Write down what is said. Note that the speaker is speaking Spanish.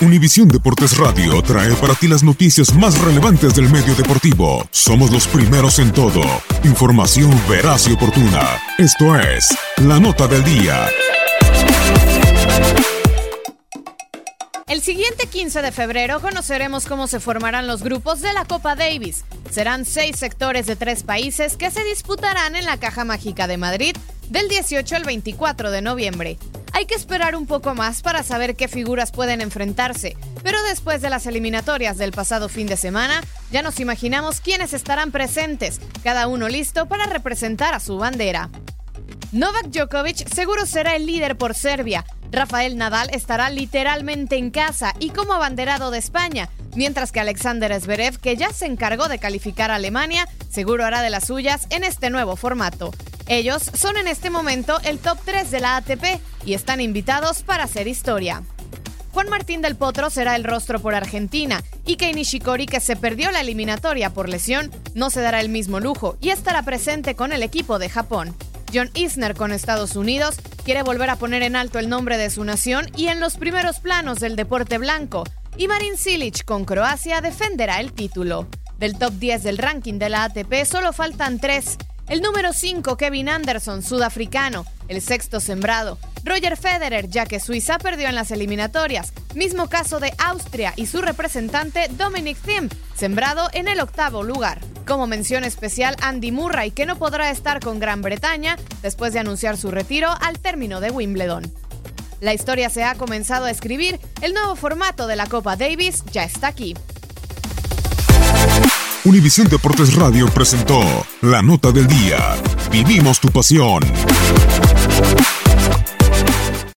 Univisión Deportes Radio trae para ti las noticias más relevantes del medio deportivo. Somos los primeros en todo. Información veraz y oportuna. Esto es La Nota del Día. El siguiente 15 de febrero conoceremos cómo se formarán los grupos de la Copa Davis. Serán seis sectores de tres países que se disputarán en la Caja Mágica de Madrid del 18 al 24 de noviembre. Hay que esperar un poco más para saber qué figuras pueden enfrentarse, pero después de las eliminatorias del pasado fin de semana, ya nos imaginamos quiénes estarán presentes, cada uno listo para representar a su bandera. Novak Djokovic seguro será el líder por Serbia. Rafael Nadal estará literalmente en casa y como abanderado de España, mientras que Alexander Zverev, que ya se encargó de calificar a Alemania, seguro hará de las suyas en este nuevo formato. Ellos son en este momento el top 3 de la ATP y están invitados para hacer historia. Juan Martín del Potro será el rostro por Argentina y Kei Nishikori, que se perdió la eliminatoria por lesión, no se dará el mismo lujo y estará presente con el equipo de Japón. John Isner con Estados Unidos quiere volver a poner en alto el nombre de su nación y en los primeros planos del deporte blanco. Y Marin Cilic con Croacia defenderá el título. Del top 10 del ranking de la ATP solo faltan tres. El número 5, Kevin Anderson, sudafricano. El sexto sembrado, Roger Federer, ya que Suiza perdió en las eliminatorias. Mismo caso de Austria y su representante Dominic Thiem, sembrado en el octavo lugar. Como mención especial, Andy Murray, que no podrá estar con Gran Bretaña después de anunciar su retiro al término de Wimbledon. La historia se ha comenzado a escribir, el nuevo formato de la Copa Davis ya está aquí. Univisión Deportes Radio presentó la nota del día. Vivimos tu pasión.